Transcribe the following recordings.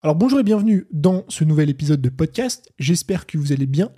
Alors bonjour et bienvenue dans ce nouvel épisode de podcast, j'espère que vous allez bien.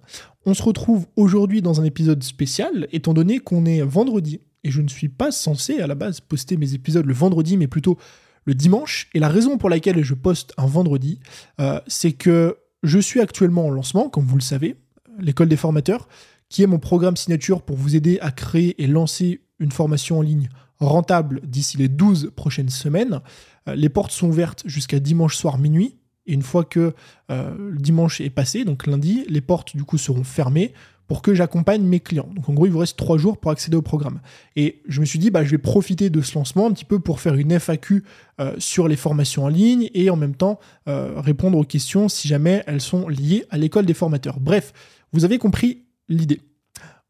On se retrouve aujourd'hui dans un épisode spécial, étant donné qu'on est vendredi, et je ne suis pas censé à la base poster mes épisodes le vendredi, mais plutôt le dimanche. Et la raison pour laquelle je poste un vendredi, euh, c'est que je suis actuellement en lancement, comme vous le savez, l'école des formateurs, qui est mon programme signature pour vous aider à créer et lancer une formation en ligne rentable d'ici les 12 prochaines semaines. Euh, les portes sont ouvertes jusqu'à dimanche soir minuit. Et une fois que euh, le dimanche est passé, donc lundi, les portes du coup seront fermées pour que j'accompagne mes clients. Donc en gros, il vous reste trois jours pour accéder au programme. Et je me suis dit, bah, je vais profiter de ce lancement un petit peu pour faire une FAQ euh, sur les formations en ligne et en même temps répondre aux questions si jamais elles sont liées à l'école des formateurs. Bref, vous avez compris l'idée.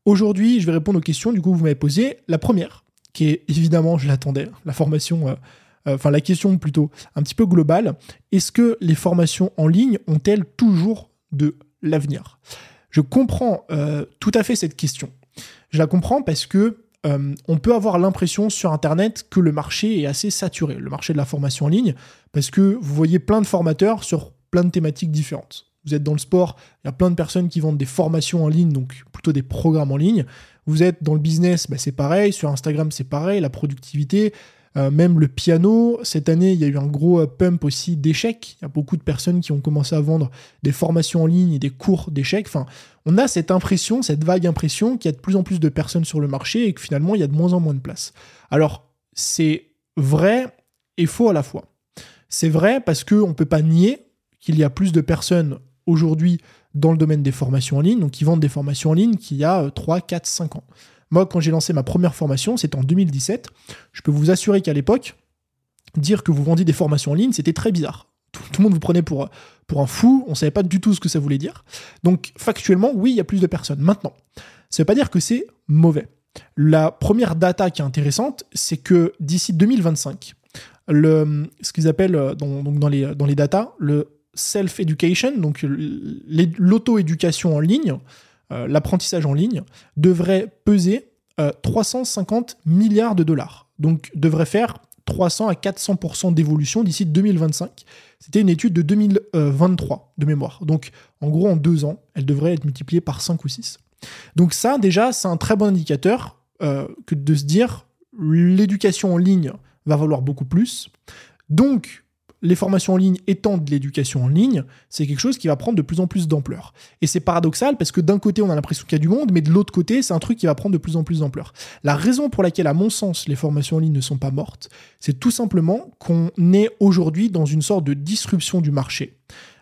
Aujourd'hui, je vais répondre aux questions du coup vous m'avez posées. La première, qui est évidemment, je l'attendais, la formation enfin la question plutôt un petit peu globale, est-ce que les formations en ligne ont-elles toujours de l'avenir? Je comprends euh, tout à fait cette question. Je la comprends parce que euh, on peut avoir l'impression sur Internet que le marché est assez saturé, le marché de la formation en ligne, parce que vous voyez plein de formateurs sur plein de thématiques différentes. Vous êtes dans le sport, il y a plein de personnes qui vendent des formations en ligne, donc plutôt des programmes en ligne. Vous êtes dans le business, bah, c'est pareil, sur Instagram c'est pareil, la productivité, euh, même le piano, cette année, il y a eu un gros euh, pump aussi d'échecs. Il y a beaucoup de personnes qui ont commencé à vendre des formations en ligne et des cours d'échecs. On a cette impression, cette vague impression qu'il y a de plus en plus de personnes sur le marché et que finalement, il y a de moins en moins de place. Alors, c'est vrai et faux à la fois. C'est vrai parce qu'on ne peut pas nier qu'il y a plus de personnes aujourd'hui dans le domaine des formations en ligne, donc qui vendent des formations en ligne qu'il y a 3, 4, 5 ans. Moi, quand j'ai lancé ma première formation, c'était en 2017. Je peux vous assurer qu'à l'époque, dire que vous vendiez des formations en ligne, c'était très bizarre. Tout, le monde vous prenait pour, pour un fou, on ne savait pas du tout ce que ça voulait dire. Donc, factuellement, oui, il y a plus de personnes. Maintenant, ça ne veut pas dire que c'est mauvais. La première data qui est intéressante, c'est que d'ici 2025, le, ce qu'ils appellent euh, dans, donc dans, les, dans les data, le self-education, donc l'auto-éducation en ligne, euh, l'apprentissage en ligne, devrait peser 350 euh, milliards de dollars. Donc devrait faire 300 à 400% d'évolution d'ici 2025. C'était une étude de 2023 de mémoire. Donc en gros, en deux ans, elle devrait être multipliée par 5 ou 6. Donc ça, déjà, c'est un très bon indicateur euh, que de se dire l'éducation en ligne va valoir beaucoup plus. Donc, les formations en ligne étant de l'éducation en ligne, c'est quelque chose qui va prendre de plus en plus d'ampleur. Et c'est paradoxal parce que d'un côté, on a l'impression qu'il y a du monde, mais de l'autre côté, c'est un truc qui va prendre de plus en plus d'ampleur. La raison pour laquelle, à mon sens, les formations en ligne ne sont pas mortes, c'est tout simplement qu'on est aujourd'hui dans une sorte de disruption du marché.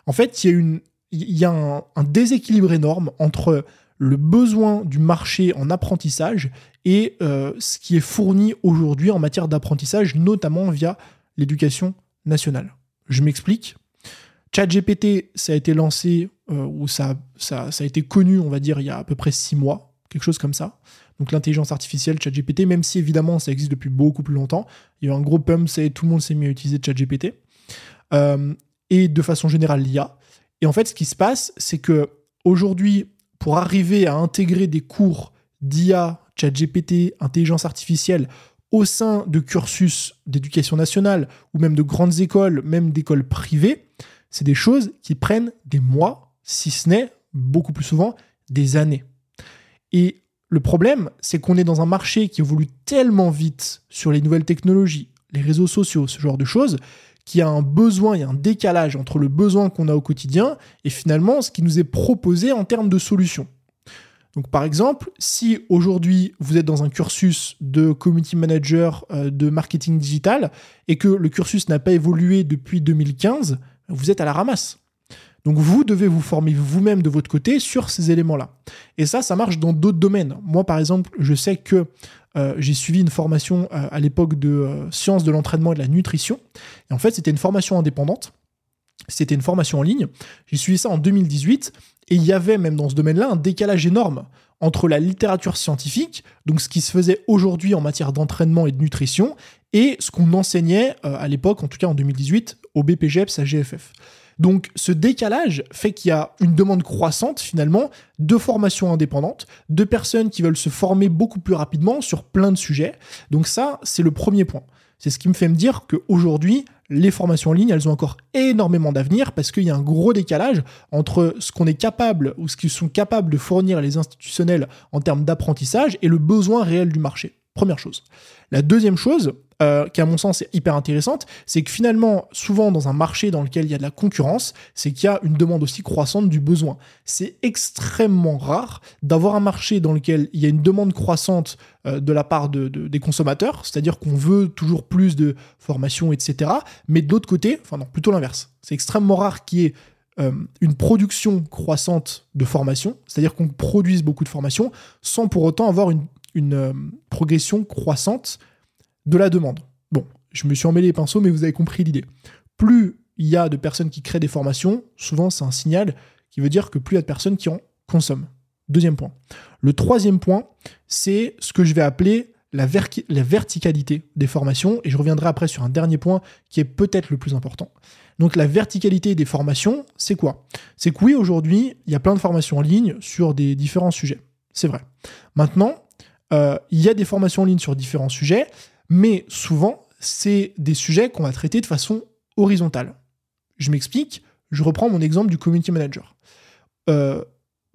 En fait, il y a, un, déséquilibre énorme entre le besoin du marché en apprentissage et euh, ce qui est fourni aujourd'hui en matière d'apprentissage, notamment via l'éducation nationale. Je m'explique. ChatGPT, ça a été lancé, euh, ou ça, ça, a été connu, on va dire, il y a à peu près six mois, quelque chose comme ça. Donc l'intelligence artificielle, ChatGPT, même si évidemment ça existe depuis beaucoup plus longtemps, il y a eu un gros pump, tout le monde s'est mis à utiliser ChatGPT. Euh, et de façon générale, l'IA. Et en fait, ce qui se passe, c'est que aujourd'hui, pour arriver à intégrer des cours d'IA, ChatGPT, intelligence artificielle au sein de cursus d'éducation nationale ou même de grandes écoles, même d'écoles privées, c'est des choses qui prennent des mois, si ce n'est beaucoup plus souvent des années. Et le problème, c'est qu'on est dans un marché qui évolue tellement vite sur les nouvelles technologies, les réseaux sociaux, ce genre de choses, qu'il y a un besoin, il un décalage entre le besoin qu'on a au quotidien et finalement ce qui nous est proposé en termes de solutions. Donc par exemple, si aujourd'hui vous êtes dans un cursus de community manager euh, de marketing digital et que le cursus n'a pas évolué depuis 2015, vous êtes à la ramasse. Donc vous devez vous former vous-même de votre côté sur ces éléments-là. Et ça, ça marche dans d'autres domaines. Moi, par exemple, je sais que euh, j'ai suivi une formation euh, à l'époque de sciences de l'entraînement et de la nutrition. Et en fait, c'était une formation indépendante. C'était une formation en ligne. J'ai suivi ça en 2018 et il y avait même dans ce domaine-là un décalage énorme entre la littérature scientifique, donc ce qui se faisait aujourd'hui en matière d'entraînement et de nutrition, et ce qu'on enseignait euh, à l'époque, en tout cas en 2018, au BPGEPS à GFF. Donc ce décalage fait qu'il y a une demande croissante finalement de formations indépendantes, de personnes qui veulent se former beaucoup plus rapidement sur plein de sujets. Donc ça, c'est le premier point. C'est ce qui me fait me dire qu'aujourd'hui, les formations en ligne, elles ont encore énormément d'avenir parce qu'il y a un gros décalage entre ce qu'on est capable ou ce qu'ils sont capables de fournir les institutionnels en termes d'apprentissage et le besoin réel du marché. Première chose. La deuxième chose, euh, qui à mon sens est hyper intéressante, c'est que finalement, souvent dans un marché dans lequel il y a de la concurrence, c'est qu'il y a une demande aussi croissante du besoin. C'est extrêmement rare d'avoir un marché dans lequel il y a une demande croissante euh, de la part de, des consommateurs, c'est-à-dire qu'on veut toujours plus de formation, etc. Mais de l'autre côté, enfin non, plutôt l'inverse. C'est extrêmement rare qu'il y ait euh, une production croissante de formation, c'est-à-dire qu'on produise beaucoup de formation sans pour autant avoir une progression croissante de la demande. Bon, je me suis emmêlé les pinceaux, mais vous avez compris l'idée. Plus il y a de personnes qui créent des formations, souvent c'est un signal qui veut dire que plus il y a de personnes qui en consomment. Deuxième point. Le troisième point, c'est ce que je vais appeler la, verticalité des formations, et je reviendrai après sur un dernier point qui est peut-être le plus important. Donc la verticalité des formations, c'est quoi? C'est que oui, aujourd'hui, il y a plein de formations en ligne sur des différents sujets. C'est vrai. Maintenant, euh, il y a des formations en ligne sur différents sujets, mais souvent, c'est des sujets qu'on va traiter de façon horizontale. Je m'explique, je reprends mon exemple du community manager. Euh,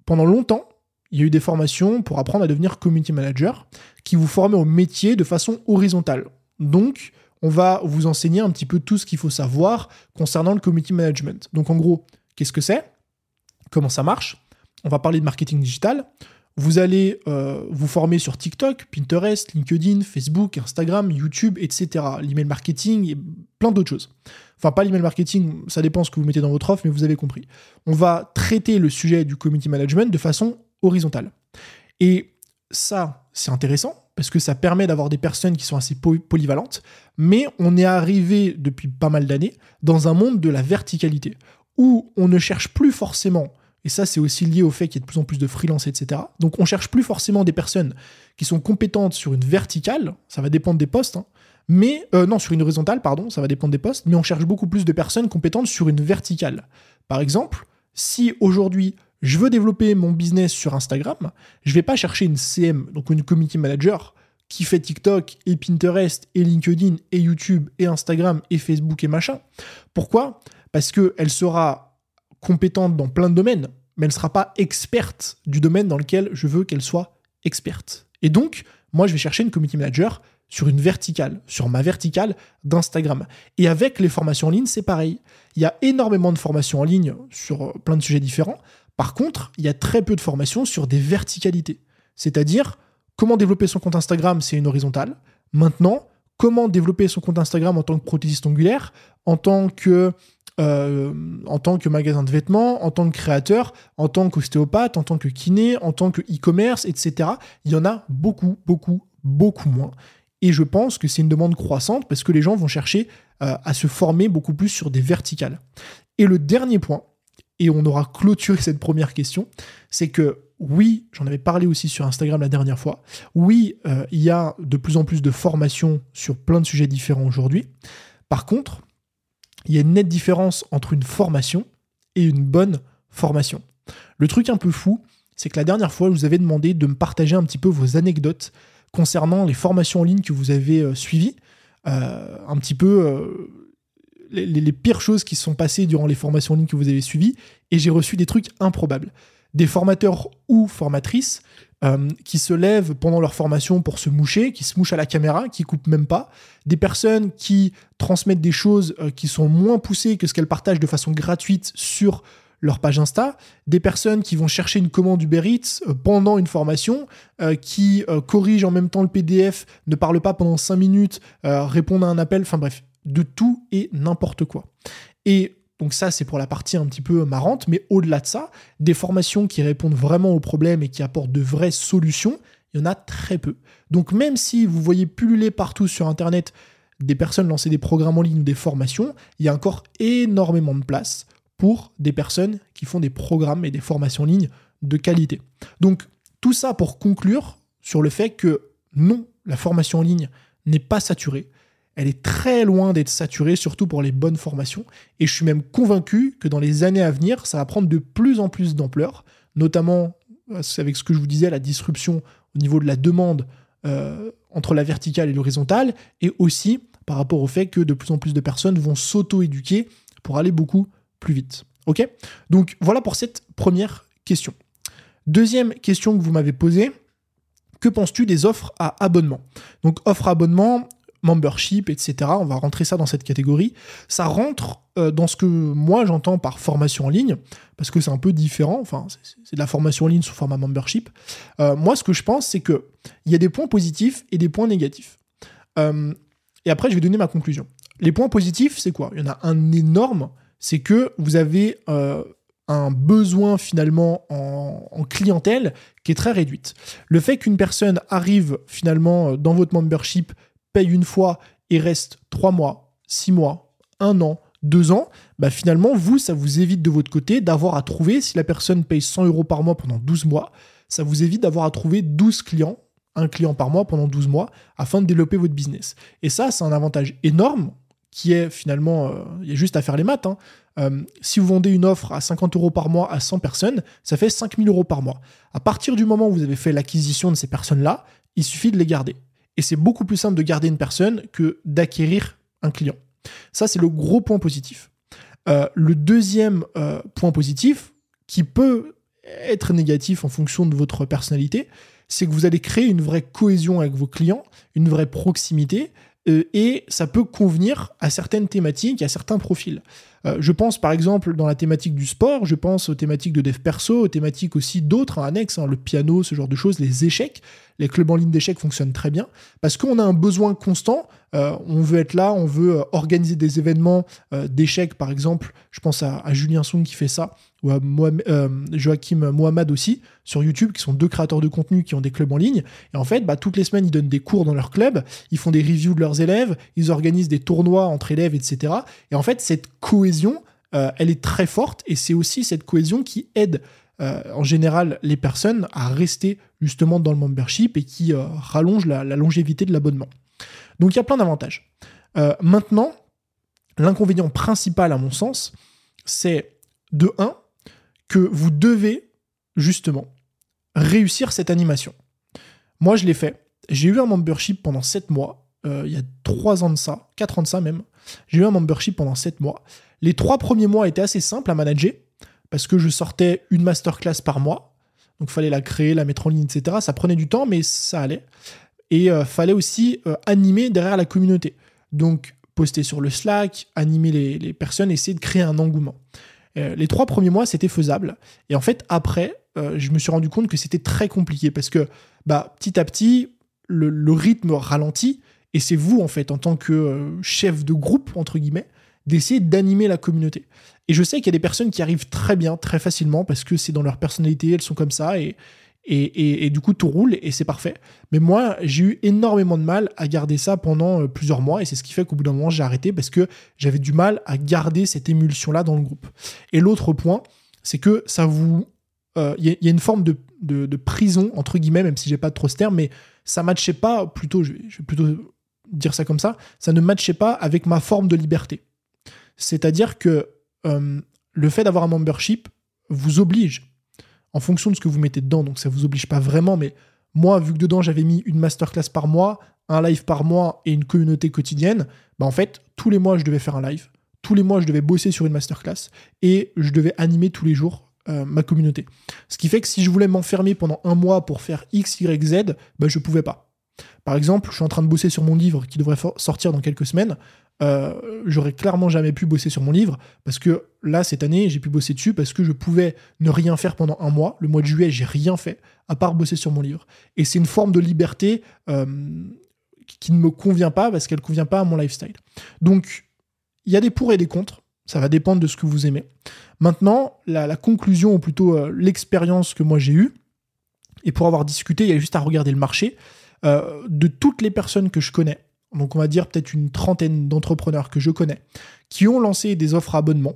pendant longtemps, il y a eu des formations pour apprendre à devenir community manager qui vous formaient au métier de façon horizontale. Donc, on va vous enseigner un petit peu tout ce qu'il faut savoir concernant le community management. Donc, en gros, qu'est-ce que c'est? Comment ça marche? On va parler de marketing digital. Vous allez euh, vous former sur TikTok, Pinterest, LinkedIn, Facebook, Instagram, YouTube, etc. L'email marketing et plein d'autres choses. Enfin, pas l'email marketing, ça dépend ce que vous mettez dans votre offre, mais vous avez compris. On va traiter le sujet du community management de façon horizontale. Et ça, c'est intéressant parce que ça permet d'avoir des personnes qui sont assez polyvalentes, mais on est arrivé depuis pas mal d'années dans un monde de la verticalité, où on ne cherche plus forcément et ça, c'est aussi lié au fait qu'il y a de plus en plus de freelance, etc. Donc on cherche plus forcément des personnes qui sont compétentes sur une verticale, ça va dépendre des postes, hein. mais euh, non, sur une horizontale, pardon, ça va dépendre des postes, mais on cherche beaucoup plus de personnes compétentes sur une verticale. Par exemple, si aujourd'hui je veux développer mon business sur Instagram, je vais pas chercher une CM, donc une community manager, qui fait TikTok et Pinterest et LinkedIn et YouTube et Instagram et Facebook et machin. Pourquoi? Parce qu'elle sera compétente dans plein de domaines, mais elle ne sera pas experte du domaine dans lequel je veux qu'elle soit experte. Et donc, moi, je vais chercher une community manager sur une verticale, sur ma verticale d'Instagram. Et avec les formations en ligne, c'est pareil. Il y a énormément de formations en ligne sur plein de sujets différents. Par contre, il y a très peu de formations sur des verticalités. C'est-à-dire, comment développer son compte Instagram, c'est une horizontale. Maintenant, comment développer son compte Instagram en tant que prothésiste ongulaire, en tant que euh, en tant que magasin de vêtements, en tant que créateur, en tant qu'ostéopathe, en tant que kiné, en tant que e-commerce, etc. Il y en a beaucoup, beaucoup, beaucoup moins. Et je pense que c'est une demande croissante parce que les gens vont chercher euh, à se former beaucoup plus sur des verticales. Et le dernier point, et on aura clôturé cette première question, c'est que oui, j'en avais parlé aussi sur Instagram la dernière fois, oui, euh, il y a de plus en plus de formations sur plein de sujets différents aujourd'hui. Par contre, il y a une nette différence entre une formation et une bonne formation. Le truc un peu fou, c'est que la dernière fois, je vous avais demandé de me partager un petit peu vos anecdotes concernant les formations en ligne que vous avez euh, suivies, euh, un petit peu euh, les, les, pires choses qui se sont passées durant les formations en ligne que vous avez suivies, et j'ai reçu des trucs improbables. Des formateurs ou formatrices euh, qui se lèvent pendant leur formation pour se moucher, qui se mouchent à la caméra, qui coupent même pas, des personnes qui transmettent des choses euh, qui sont moins poussées que ce qu'elles partagent de façon gratuite sur leur page Insta, des personnes qui vont chercher une commande Uber Eats euh, pendant une formation, qui corrigent en même temps le PDF, ne parlent pas pendant 5 minutes, répondent à un appel, enfin bref, de tout et n'importe quoi. Et donc ça, c'est pour la partie un petit peu marrante, mais au-delà de ça, des formations qui répondent vraiment aux problèmes et qui apportent de vraies solutions, il y en a très peu. Donc même si vous voyez pulluler partout sur Internet des personnes lancer des programmes en ligne ou des formations, il y a encore énormément de place pour des personnes qui font des programmes et des formations en ligne de qualité. Donc tout ça pour conclure sur le fait que non, la formation en ligne n'est pas saturée elle est très loin d'être saturée, surtout pour les bonnes formations. Et je suis même convaincu que dans les années à venir, ça va prendre de plus en plus d'ampleur, notamment euh, avec ce que je vous disais, la disruption au niveau de la demande euh, entre la verticale et l'horizontale, et aussi par rapport au fait que de plus en plus de personnes vont s'auto-éduquer pour aller beaucoup plus vite. Ok? Donc voilà pour cette première question. Deuxième question que vous m'avez posée, que penses-tu des offres à abonnement? Donc offre à abonnement, membership, etc. On va rentrer ça dans cette catégorie. Ça rentre euh, dans ce que moi j'entends par formation en ligne, parce que c'est un peu différent. Enfin, c'est de la formation en ligne sous format membership. Euh, moi, ce que je pense, c'est que il y a des points positifs et des points négatifs. Euh, et après, je vais donner ma conclusion. Les points positifs, c'est quoi? Il y en a un énorme, c'est que vous avez un besoin finalement en, clientèle qui est très réduite. Le fait qu'une personne arrive finalement dans votre membership, paye une fois et reste trois mois, six mois, un an, deux ans, bah finalement, vous, ça vous évite de votre côté d'avoir à trouver, si la personne paye 100 euros par mois pendant 12 mois, ça vous évite d'avoir à trouver 12 clients, un client par mois pendant 12 mois, afin de développer votre business. Et ça, c'est un avantage énorme qui est finalement, euh, il y a juste à faire les maths. Hein. Euh, si vous vendez une offre à 50 euros par mois à 100 personnes, ça fait 5000 euros par mois. À partir du moment où vous avez fait l'acquisition de ces personnes-là, il suffit de les garder. Et c'est beaucoup plus simple de garder une personne que d'acquérir un client. Ça, c'est le gros point positif. Euh, le deuxième euh, point positif, qui peut être négatif en fonction de votre personnalité, c'est que vous allez créer une vraie cohésion avec vos clients, une vraie proximité, euh, et ça peut convenir à certaines thématiques, à certains profils. je pense par exemple dans la thématique du sport, je pense aux thématiques de dev perso, aux thématiques aussi d'autres annexes, hein, le piano, ce genre de choses, les échecs les clubs en ligne d'échecs fonctionnent très bien parce qu'on a un besoin constant. Euh, on veut être là, on veut euh, organiser des événements euh, d'échecs, par exemple. Je pense à, Julien Song qui fait ça, ou à Joachim Mohamed aussi, sur YouTube, qui sont deux créateurs de contenu qui ont des clubs en ligne. Et en fait, bah, toutes les semaines, ils donnent des cours dans leur club, ils font des reviews de leurs élèves, ils organisent des tournois entre élèves, etc. Et en fait, cette cohésion, elle est très forte, et c'est aussi cette cohésion qui aide euh, en général les personnes à rester justement dans le membership et qui euh, rallonge la, longévité de l'abonnement. Donc il y a plein d'avantages. Euh, maintenant, l'inconvénient principal à mon sens, c'est de 1 que vous devez justement réussir cette animation. Moi je l'ai fait. J'ai eu un membership pendant 7 mois. il y a 3 ans de ça, 4 ans de ça même. J'ai eu un membership pendant 7 mois. Les 3 premiers mois étaient assez simples à manager parce que je sortais une masterclass par mois. Donc, fallait la créer, la mettre en ligne, etc. Ça prenait du temps, mais ça allait. Et euh, fallait aussi euh, animer derrière la communauté. Donc, poster sur le Slack, animer les, personnes, essayer de créer un engouement. Euh, les trois premiers mois, c'était faisable. Et en fait, après, je me suis rendu compte que c'était très compliqué parce que bah, petit à petit, le, rythme ralentit. Et c'est vous, en fait, en tant que chef de groupe, entre guillemets, d'essayer d'animer la communauté. Et je sais qu'il y a des personnes qui arrivent très bien, très facilement, parce que c'est dans leur personnalité, elles sont comme ça, et, et, du coup tout roule, et c'est parfait. Mais moi, j'ai eu énormément de mal à garder ça pendant euh, plusieurs mois, et c'est ce qui fait qu'au bout d'un moment, j'ai arrêté, parce que j'avais du mal à garder cette émulsion-là dans le groupe. Et l'autre point, c'est que ça vous... Euh, il y, a une forme de, de, prison, entre guillemets, même si j'ai pas trop ce terme, mais ça matchait pas, plutôt, je vais plutôt dire ça comme ça, ça ne matchait pas avec ma forme de liberté. C'est-à-dire que euh, le fait d'avoir un membership vous oblige, en fonction de ce que vous mettez dedans, donc ça vous oblige pas vraiment, mais moi, vu que dedans j'avais mis une masterclass par mois, un live par mois et une communauté quotidienne, bah en fait, tous les mois je devais faire un live, tous les mois je devais bosser sur une masterclass et je devais animer tous les jours euh, ma communauté. Ce qui fait que si je voulais m'enfermer pendant un mois pour faire X, Y, Z, bah je pouvais pas. Par exemple, je suis en train de bosser sur mon livre qui devrait sortir dans quelques semaines. Euh, j'aurais clairement jamais pu bosser sur mon livre parce que là cette année j'ai pu bosser dessus parce que je pouvais ne rien faire pendant un mois. Le mois de juillet j'ai rien fait à part bosser sur mon livre. Et c'est une forme de liberté euh, qui ne me convient pas parce qu'elle ne convient pas à mon lifestyle. Donc il y a des pour et des contre. Ça va dépendre de ce que vous aimez. Maintenant, la, conclusion, ou plutôt euh, l'expérience que moi j'ai eue, et pour avoir discuté, il y a juste à regarder le marché, de toutes les personnes que je connais, donc on va dire peut-être une trentaine d'entrepreneurs que je connais, qui ont lancé des offres abonnement.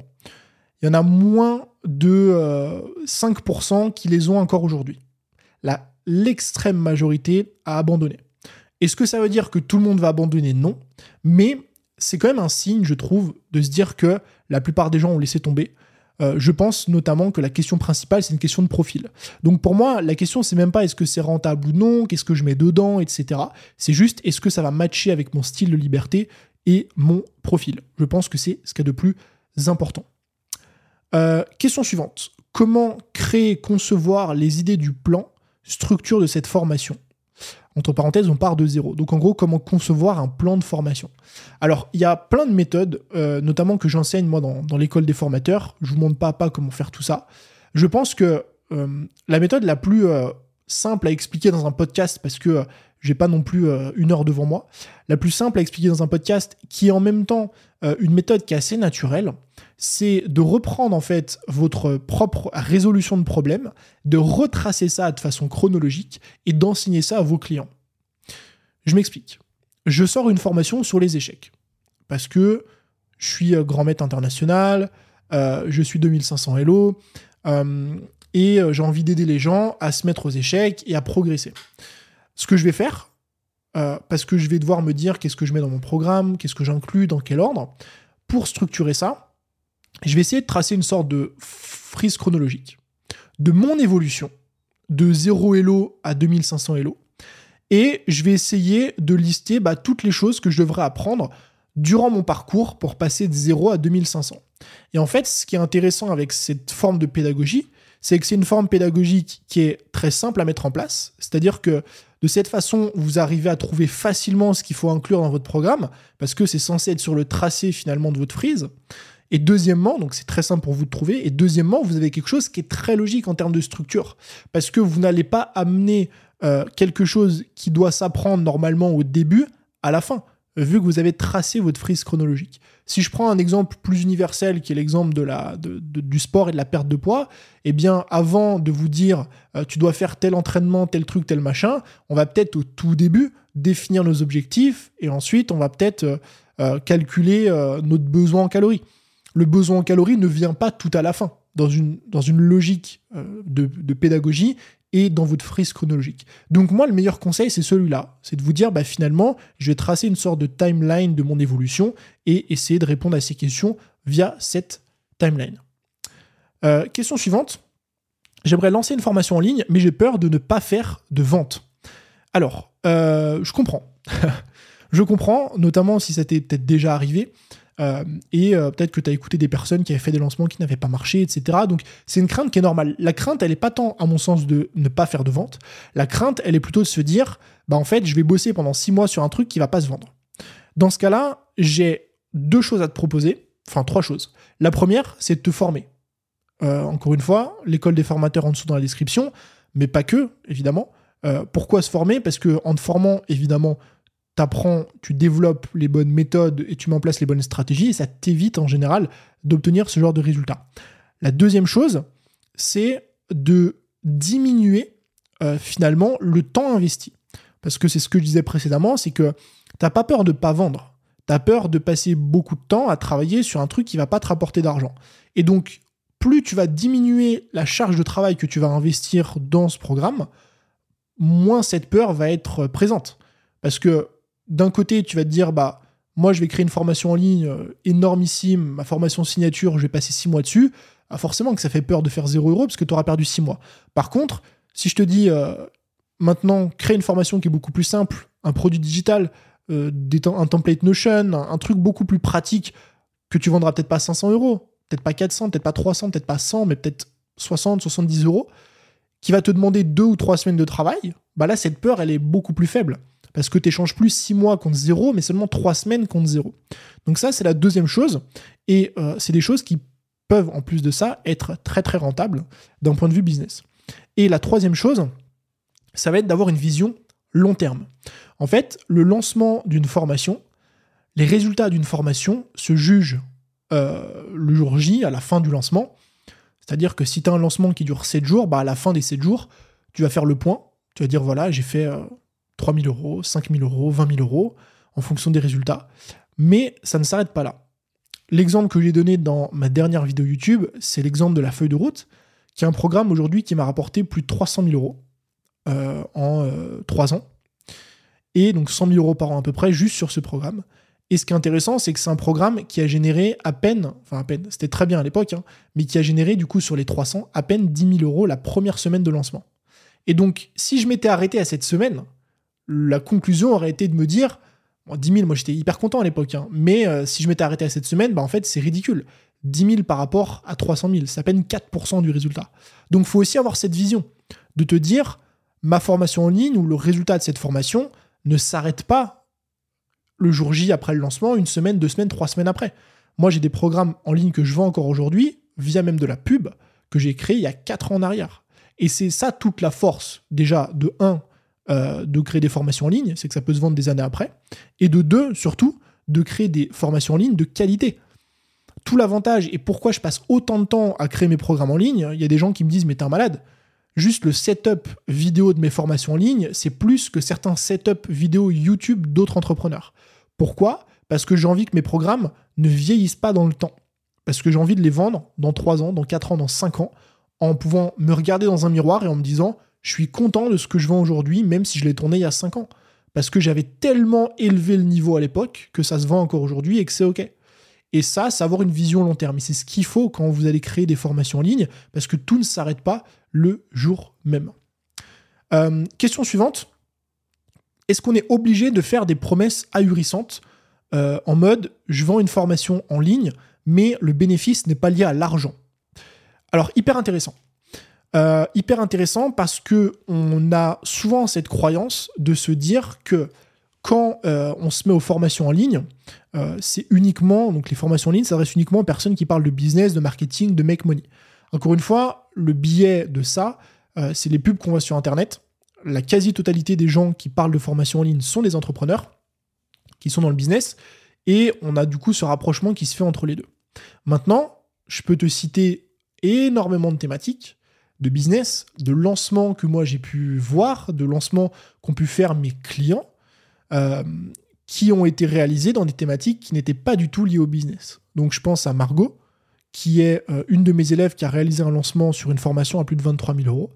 Il y en a moins de 5% euh, qui les ont encore aujourd'hui. L'extrême majorité a abandonné. Est-ce que ça veut dire que tout le monde va abandonner? Non. Mais c'est quand même un signe, je trouve, de se dire que la plupart des gens ont laissé tomber. Euh, je pense notamment que la question principale, c'est une question de profil. Donc pour moi, la question, c'est même pas est-ce que c'est rentable ou non, qu'est-ce que je mets dedans, etc. C'est juste est-ce que ça va matcher avec mon style de liberté et mon profil. Je pense que c'est ce qu'il y a de plus important. Euh, question suivante. Comment créer, concevoir les idées du plan, structure de cette formation? Entre parenthèses, on part de zéro. Donc en gros, comment concevoir un plan de formation Alors, il y a plein de méthodes, euh, notamment que j'enseigne moi dans, l'école des formateurs. Je vous montre pas comment faire tout ça. Je pense que euh, la méthode la plus euh, simple à expliquer dans un podcast, parce que j'ai pas non plus une heure devant moi, la plus simple à expliquer dans un podcast, qui est en même temps une méthode qui est assez naturelle, c'est de reprendre en fait votre propre résolution de problème, de retracer ça de façon chronologique et d'enseigner ça à vos clients. Je m'explique. Je sors une formation sur les échecs parce que je suis euh, grand maître international, euh, je suis 2500 Hello euh, et j'ai envie d'aider les gens à se mettre aux échecs et à progresser. Ce que je vais faire, parce que je vais devoir me dire qu'est-ce que je mets dans mon programme, qu'est-ce que j'inclus, dans quel ordre, pour structurer ça, je vais essayer de tracer une sorte de frise chronologique de mon évolution de 0 Elo à 2500 Elo. Et je vais essayer de lister bah, toutes les choses que je devrais apprendre durant mon parcours pour passer de 0 à 2500. Et en fait, ce qui est intéressant avec cette forme de pédagogie, c'est que c'est une forme pédagogique qui est très simple à mettre en place. C'est-à-dire que de cette façon, vous arrivez à trouver facilement ce qu'il faut inclure dans votre programme, parce que c'est censé être sur le tracé finalement de votre frise. Et deuxièmement, donc c'est très simple pour vous de trouver, et deuxièmement, vous avez quelque chose qui est très logique en termes de structure, parce que vous n'allez pas amener euh, quelque chose qui doit s'apprendre normalement au début à la fin, vu que vous avez tracé votre frise chronologique. Si je prends un exemple plus universel, qui est l'exemple de du sport et de la perte de poids, eh bien, avant de vous dire euh, tu dois faire tel entraînement, tel truc, tel machin, on va peut-être au tout début définir nos objectifs et ensuite on va peut-être euh, calculer notre besoin en calories le besoin en calories ne vient pas tout à la fin, dans une, logique euh, de, pédagogie et dans votre frise chronologique. Donc moi, le meilleur conseil, c'est celui-là. C'est de vous dire, bah, finalement, je vais tracer une sorte de timeline de mon évolution et essayer de répondre à ces questions via cette timeline. Euh, question suivante. J'aimerais lancer une formation en ligne, mais j'ai peur de ne pas faire de vente. Alors, euh, je comprends. je comprends, notamment si ça t'est peut-être déjà arrivé. Euh, et euh, peut-être que tu as écouté des personnes qui avaient fait des lancements qui n'avaient pas marché, etc. Donc c'est une crainte qui est normale. La crainte, elle n'est pas tant, à mon sens, de ne pas faire de vente. La crainte, elle est plutôt de se dire, bah en fait, je vais bosser pendant six mois sur un truc qui va pas se vendre. Dans ce cas-là, j'ai deux choses à te proposer, enfin trois choses. La première, c'est de te former. Euh, encore une fois, l'école des formateurs en dessous dans la description, mais pas que, évidemment. pourquoi se former? Parce que en te formant, évidemment, apprends, tu développes les bonnes méthodes et tu mets en place les bonnes stratégies et ça t'évite en général d'obtenir ce genre de résultats. La deuxième chose, c'est de diminuer euh, finalement le temps investi. Parce que c'est ce que je disais précédemment, c'est que t'as pas peur de pas vendre. Tu as peur de passer beaucoup de temps à travailler sur un truc qui va pas te rapporter d'argent. Et donc, plus tu vas diminuer la charge de travail que tu vas investir dans ce programme, moins cette peur va être présente. Parce que d'un côté, tu vas te dire, bah, moi, je vais créer une formation en ligne euh, énormissime, ma formation signature, je vais passer six mois dessus. Ah, forcément que ça fait peur de faire 0 euros parce que tu auras perdu six mois. Par contre, si je te dis euh, maintenant, crée une formation qui est beaucoup plus simple, un produit digital, euh, un template Notion, un, truc beaucoup plus pratique que tu vendras peut-être pas 500 euros, peut-être pas 400, peut-être pas 300, peut-être pas 100, mais peut-être 60, 70 euros, qui va te demander deux ou trois semaines de travail, bah là, cette peur, elle est beaucoup plus faible. Parce que tu échanges plus 6 mois contre 0, mais seulement 3 semaines contre 0. Donc ça, c'est la deuxième chose. Et euh, c'est des choses qui peuvent, en plus de ça, être très très rentables d'un point de vue business. Et la troisième chose, ça va être d'avoir une vision long terme. En fait, le lancement d'une formation, les résultats d'une formation se jugent euh, le jour J, à la fin du lancement. C'est-à-dire que si tu as un lancement qui dure 7 jours, bah à la fin des 7 jours, tu vas faire le point. Tu vas dire, voilà, j'ai fait euh, 3 000 euros, 5 000 euros, 20 000 euros, en fonction des résultats. Mais ça ne s'arrête pas là. L'exemple que j'ai donné dans ma dernière vidéo YouTube, c'est l'exemple de la feuille de route, qui est un programme aujourd'hui qui m'a rapporté plus de 300 000 euros euh, en 3 euh, ans. Et donc 100 000 euros par an à peu près, juste sur ce programme. Et ce qui est intéressant, c'est que c'est un programme qui a généré à peine, enfin à peine, c'était très bien à l'époque, hein, mais qui a généré du coup sur les 300 à peine 10 000 euros la première semaine de lancement. Et donc, si je m'étais arrêté à cette semaine, la conclusion aurait été de me dire Bon, 10 000, moi j'étais hyper content à l'époque, hein. mais euh, si je m'étais arrêté à cette semaine, bah, en fait c'est ridicule. 10 000 par rapport à 300 000, c'est à peine 4% du résultat. Donc faut aussi avoir cette vision de te dire, ma formation en ligne ou le résultat de cette formation ne s'arrête pas le jour J après le lancement, une semaine, deux semaines, trois semaines après. Moi j'ai des programmes en ligne que je vends encore aujourd'hui, via même de la pub, que j'ai créé il y a 4 ans en arrière. Et c'est ça toute la force, déjà, de 1, euh, de créer des formations en ligne, c'est que ça peut se vendre des années après, et de 2, surtout, de créer des formations en ligne de qualité. Tout l'avantage et pourquoi je passe autant de temps à créer mes programmes en ligne, il y a des gens qui me disent mais t'es un malade. Juste le setup vidéo de mes formations en ligne, c'est plus que certains setup vidéo YouTube d'autres entrepreneurs. Pourquoi? Parce que j'ai envie que mes programmes ne vieillissent pas dans le temps. Parce que j'ai envie de les vendre dans 3 ans, dans 4 ans, dans 5 ans, en pouvant me regarder dans un miroir et en me disant je suis content de ce que je vends aujourd'hui, même si je l'ai tourné il y a 5 ans. Parce que j'avais tellement élevé le niveau à l'époque que ça se vend encore aujourd'hui et que c'est OK. Et ça, c'est avoir une vision long terme. Et c'est ce qu'il faut quand vous allez créer des formations en ligne, parce que tout ne s'arrête pas le jour même. Euh, question suivante. Est-ce qu'on est obligé de faire des promesses ahurissantes euh, en mode je vends une formation en ligne, mais le bénéfice n'est pas lié à l'argent? Alors, hyper intéressant. Euh, hyper intéressant parce que on a souvent cette croyance de se dire que quand euh, on se met aux formations en ligne, euh, c'est uniquement, donc les formations en ligne s'adressent uniquement aux personnes qui parlent de business, de marketing, de make money. Encore une fois, le biais de ça, c'est les pubs qu'on voit sur Internet. La quasi-totalité des gens qui parlent de formation en ligne sont des entrepreneurs qui sont dans le business et on a du coup ce rapprochement qui se fait entre les deux. Maintenant, je peux te citer énormément de thématiques de business, de lancements que moi j'ai pu voir, de lancements qu'ont pu faire mes clients, euh, qui ont été réalisés dans des thématiques qui n'étaient pas du tout liées au business. Donc je pense à Margot, qui est euh, une de mes élèves qui a réalisé un lancement sur une formation à plus de 23 000 euros.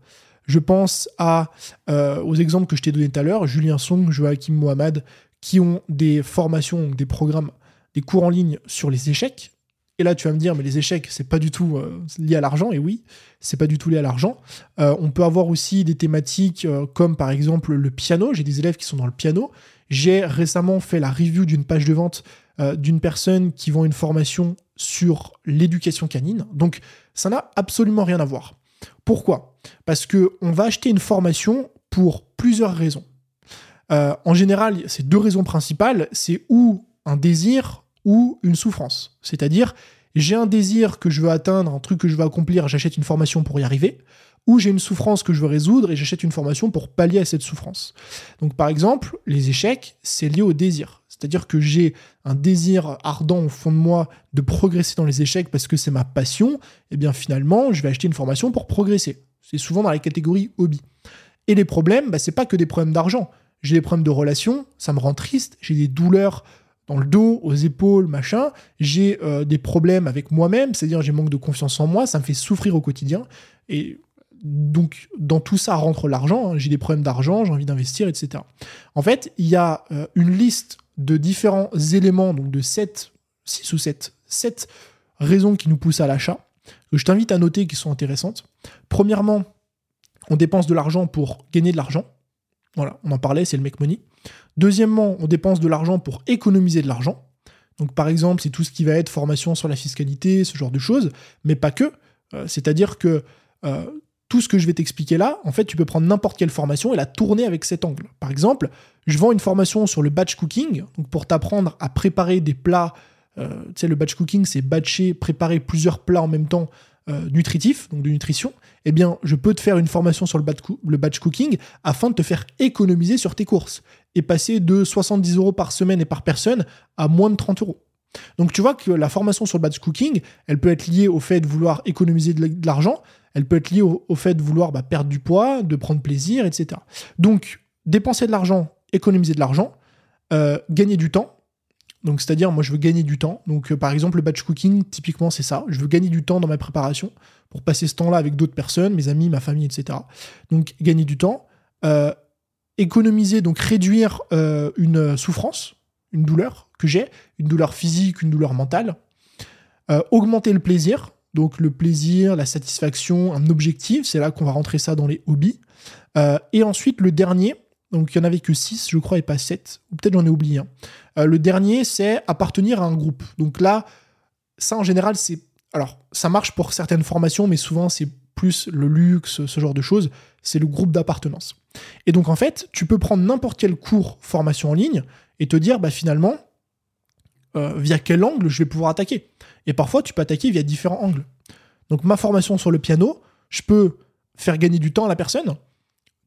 Je pense euh, aux exemples que je t'ai donnés tout à l'heure, Julien Song, Joachim Mohamed, qui ont des formations, des programmes, des cours en ligne sur les échecs, et là, tu vas me dire, mais les échecs, c'est pas du tout euh, lié à l'argent. Et oui, c'est pas du tout lié à l'argent. Euh, on peut avoir aussi des thématiques euh, comme par exemple le piano. J'ai des élèves qui sont dans le piano. J'ai récemment fait la review d'une page de vente d'une personne qui vend une formation sur l'éducation canine. Donc, ça n'a absolument rien à voir. Pourquoi? Parce que on va acheter une formation pour plusieurs raisons. en général, c'est deux raisons principales. C'est ou un désir ou une souffrance. C'est-à-dire, j'ai un désir que je veux atteindre, un truc que je veux accomplir, j'achète une formation pour y arriver, ou j'ai une souffrance que je veux résoudre et j'achète une formation pour pallier à cette souffrance. Donc par exemple, les échecs, c'est lié au désir. C'est-à-dire que j'ai un désir ardent au fond de moi de progresser dans les échecs parce que c'est ma passion, et eh bien finalement, je vais acheter une formation pour progresser. C'est souvent dans la catégorie hobby. Et les problèmes, bah, c'est pas que des problèmes d'argent. J'ai des problèmes de relation, ça me rend triste, j'ai des douleurs dans le dos, aux épaules, machin. J'ai euh, des problèmes avec moi-même, c'est-à-dire j'ai manque de confiance en moi, ça me fait souffrir au quotidien. Et donc, dans tout ça rentre l'argent. Hein. J'ai des problèmes d'argent, j'ai envie d'investir, etc. En fait, il y a euh, une liste de différents éléments, donc de 7, 6 ou 7, 7 raisons qui nous poussent à l'achat, que je t'invite à noter qui sont intéressantes. Premièrement, on dépense de l'argent pour gagner de l'argent. Voilà, on en parlait, c'est le make money. Deuxièmement, on dépense de l'argent pour économiser de l'argent. Donc par exemple, c'est tout ce qui va être formation sur la fiscalité, ce genre de choses, mais pas que. Euh, c'est-à-dire que euh, tout ce que je vais t'expliquer là, en fait, tu peux prendre n'importe quelle formation et la tourner avec cet angle. Par exemple, je vends une formation sur le batch cooking, donc pour t'apprendre à préparer des plats. Euh, le batch cooking, c'est batcher, préparer plusieurs plats en même temps euh, nutritif, donc de nutrition, eh bien, je peux te faire une formation sur le batch, le batch cooking afin de te faire économiser sur tes courses et passer de 70 euros par semaine et par personne à moins de 30 euros. Donc tu vois que la formation sur le batch cooking, elle peut être liée au fait de vouloir économiser de l'argent, elle peut être liée au, fait de vouloir bah, perdre du poids, de prendre plaisir, etc. Donc dépenser de l'argent, économiser de l'argent, euh, gagner du temps, donc, c'est-à-dire, moi, je veux gagner du temps. Donc, euh, par exemple, le batch cooking, typiquement, c'est ça. Je veux gagner du temps dans ma préparation pour passer ce temps-là avec d'autres personnes, mes amis, ma famille, etc. Donc, gagner du temps. Euh, économiser, donc réduire euh, une souffrance, une douleur que j'ai, une douleur physique, une douleur mentale. augmenter le plaisir. Donc, le plaisir, la satisfaction, un objectif. C'est là qu'on va rentrer ça dans les hobbies. et ensuite, le dernier, donc il n'y en avait que 6, je crois, et pas 7. Ou peut-être j'en ai oublié un. Euh, le dernier, c'est appartenir à un groupe. Donc là, ça en général, c'est... Alors, ça marche pour certaines formations, mais souvent c'est plus le luxe, ce genre de choses. C'est le groupe d'appartenance. Et donc en fait, tu peux prendre n'importe quel cours formation en ligne et te dire, bah finalement, euh, via quel angle je vais pouvoir attaquer. Et parfois, tu peux attaquer via différents angles. Donc ma formation sur le piano, je peux faire gagner du temps à la personne.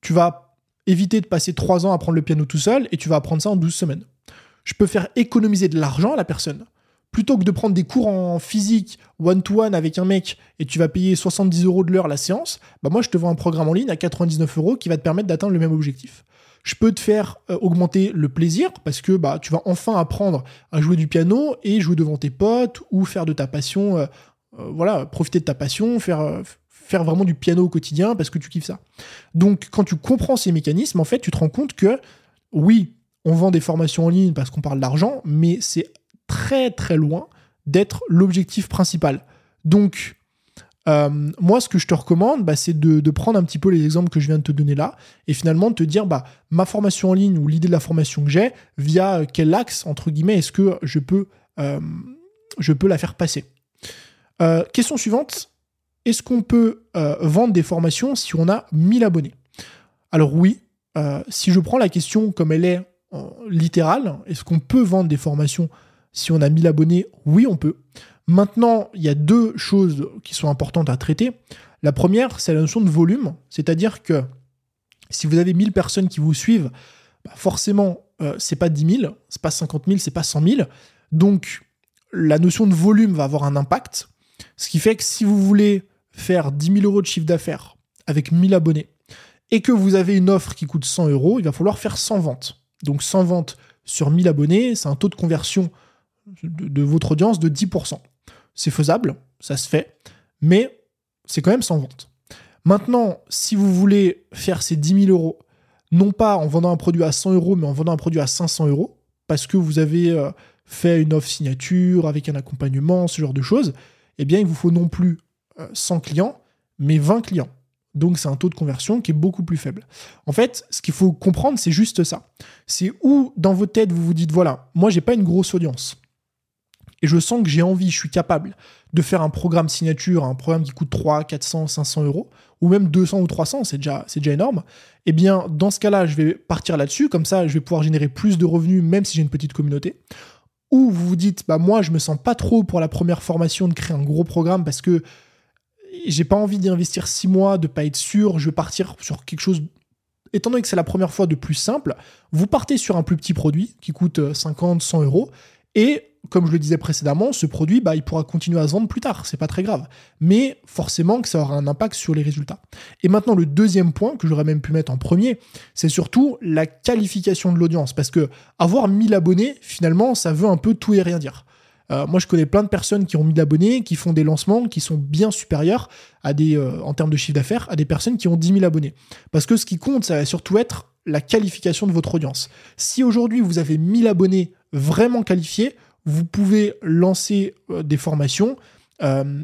Tu vas éviter de passer trois ans à apprendre le piano tout seul et tu vas apprendre ça en 12 semaines. Je peux faire économiser de l'argent à la personne. Plutôt que de prendre des cours en physique one-to-one avec un mec et tu vas payer 70 euros de l'heure la séance, bah moi je te vends un programme en ligne à 99 euros qui va te permettre d'atteindre le même objectif. Je peux te faire euh, augmenter le plaisir parce que bah, tu vas enfin apprendre à jouer du piano et jouer devant tes potes ou faire de ta passion, euh, euh, voilà, profiter de ta passion, faire, faire vraiment du piano au quotidien parce que tu kiffes ça. Donc quand tu comprends ces mécanismes, en fait, tu te rends compte que oui, on vend des formations en ligne parce qu'on parle d'argent, mais c'est très très loin d'être l'objectif principal. Donc, euh, moi, ce que je te recommande, bah, c'est de, prendre un petit peu les exemples que je viens de te donner là, et finalement de te dire, bah, ma formation en ligne ou l'idée de la formation que j'ai, via quel axe, entre guillemets, est-ce que je peux, euh, je peux la faire passer? Euh, Question suivante, est-ce qu'on peut vendre des formations si on a 1000 abonnés? Alors oui, si je prends la question comme elle est littérale, est-ce qu'on peut vendre des formations si on a 1000 abonnés? Oui, on peut. Maintenant, il y a deux choses qui sont importantes à traiter. La première, c'est la notion de volume, c'est-à-dire que si vous avez 1000 personnes qui vous suivent, bah forcément, euh, c'est pas 10 000, c'est pas 50 000, c'est pas 100 000. Donc, la notion de volume va avoir un impact. Ce qui fait que si vous voulez faire 10 000 euros de chiffre d'affaires avec 1000 abonnés et que vous avez une offre qui coûte 100 euros, il va falloir faire 100 ventes. Donc 100 ventes sur 1000 abonnés, c'est un taux de conversion de, votre audience de 10%. C'est faisable, ça se fait, mais c'est quand même sans vente. Maintenant, si vous voulez faire ces 10 000 euros, non pas en vendant un produit à 100 euros, mais en vendant un produit à 500 euros, parce que vous avez euh, fait une offre signature avec un accompagnement, ce genre de choses, eh bien, il vous faut non plus 100 euh, clients, mais 20 clients. Donc c'est un taux de conversion qui est beaucoup plus faible. En fait, ce qu'il faut comprendre, c'est juste ça. C'est où dans vos têtes vous vous dites voilà, moi j'ai pas une grosse audience et je sens que j'ai envie, je suis capable de faire un programme signature, un programme qui coûte 3, 400, 500 euros, ou même 200 ou 300, c'est déjà, déjà énorme, eh bien, dans ce cas-là, je vais partir là-dessus, comme ça, je vais pouvoir générer plus de revenus, même si j'ai une petite communauté. Ou vous vous dites, bah, moi, je me sens pas trop pour la première formation de créer un gros programme parce que j'ai pas envie d'y investir 6 mois, de pas être sûr, je vais partir sur quelque chose étant donné que c'est la première fois de plus simple, vous partez sur un plus petit produit qui coûte 50, 100 euros et comme je le disais précédemment, ce produit, bah, il pourra continuer à se vendre plus tard, c'est pas très grave. Mais forcément que ça aura un impact sur les résultats. Et maintenant, le deuxième point que j'aurais même pu mettre en premier, c'est surtout la qualification de l'audience. Parce que avoir 1000 abonnés, finalement, ça veut un peu tout et rien dire. Euh, moi, je connais plein de personnes qui ont 1000 abonnés, qui font des lancements qui sont bien supérieurs euh, en termes de chiffre d'affaires à des personnes qui ont 10 000 abonnés. Parce que ce qui compte, ça va surtout être la qualification de votre audience. Si aujourd'hui vous avez 1000 abonnés vraiment qualifiés, vous pouvez lancer euh, des formations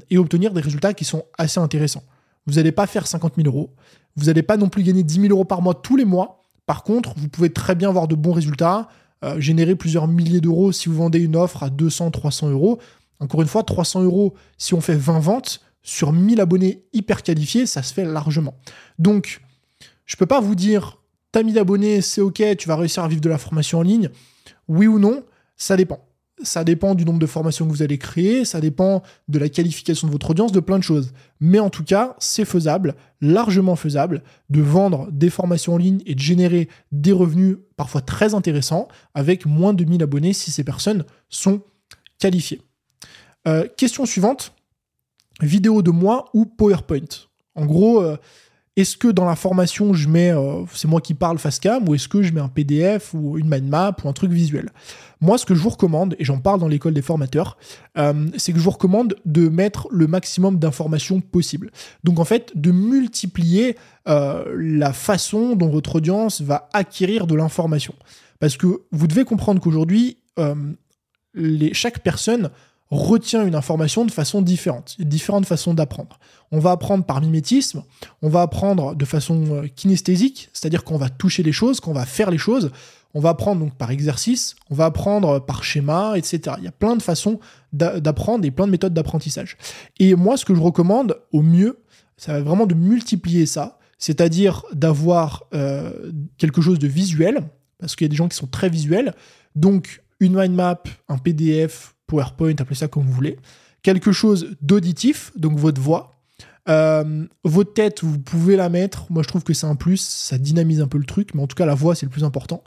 et obtenir des résultats qui sont assez intéressants. Vous n'allez pas faire 50 000 euros. Vous n'allez pas non plus gagner 10 000 euros par mois tous les mois. Par contre, vous pouvez très bien avoir de bons résultats, euh, générer plusieurs milliers d'euros si vous vendez une offre à 200, 300 euros. Encore une fois, 300 euros, si on fait 20 ventes, sur 1000 abonnés hyper qualifiés, ça se fait largement. Donc, je ne peux pas vous dire, t'as 1000 abonnés, c'est ok, tu vas réussir à vivre de la formation en ligne. Oui ou non, ça dépend ça dépend du nombre de formations que vous allez créer, ça dépend de la qualification de votre audience, de plein de choses. Mais en tout cas, c'est faisable, largement faisable, de vendre des formations en ligne et de générer des revenus parfois très intéressants avec moins de 1000 abonnés si ces personnes sont qualifiées. Euh, question suivante, vidéo de moi ou PowerPoint? En gros, euh, est-ce que dans la formation, je mets, euh, c'est moi qui parle face cam, ou est-ce que je mets un PDF ou une mind map ou un truc visuel? Moi, ce que je vous recommande, et j'en parle dans l'école des formateurs, euh, c'est que je vous recommande de mettre le maximum d'informations possible. Donc en fait, de multiplier euh, la façon dont votre audience va acquérir de l'information. Parce que vous devez comprendre qu'aujourd'hui, chaque personne retient une information de façon différente, différentes façons d'apprendre. On va apprendre par mimétisme, on va apprendre de façon euh, kinesthésique, c'est-à-dire qu'on va toucher les choses, qu'on va faire les choses, on va apprendre donc par exercice, on va apprendre par schéma, etc. Il y a plein de façons d'apprendre et plein de méthodes d'apprentissage. Et moi, ce que je recommande au mieux, va vraiment de multiplier ça, c'est-à-dire d'avoir euh, quelque chose de visuel, parce qu'il y a des gens qui sont très visuels, donc une mind map, un PDF, PowerPoint, appelez ça comme vous voulez, quelque chose d'auditif, donc votre voix. Euh, votre tête, vous pouvez la mettre. Moi, je trouve que c'est un plus. Ça dynamise un peu le truc, mais en tout cas, la voix, c'est le plus important.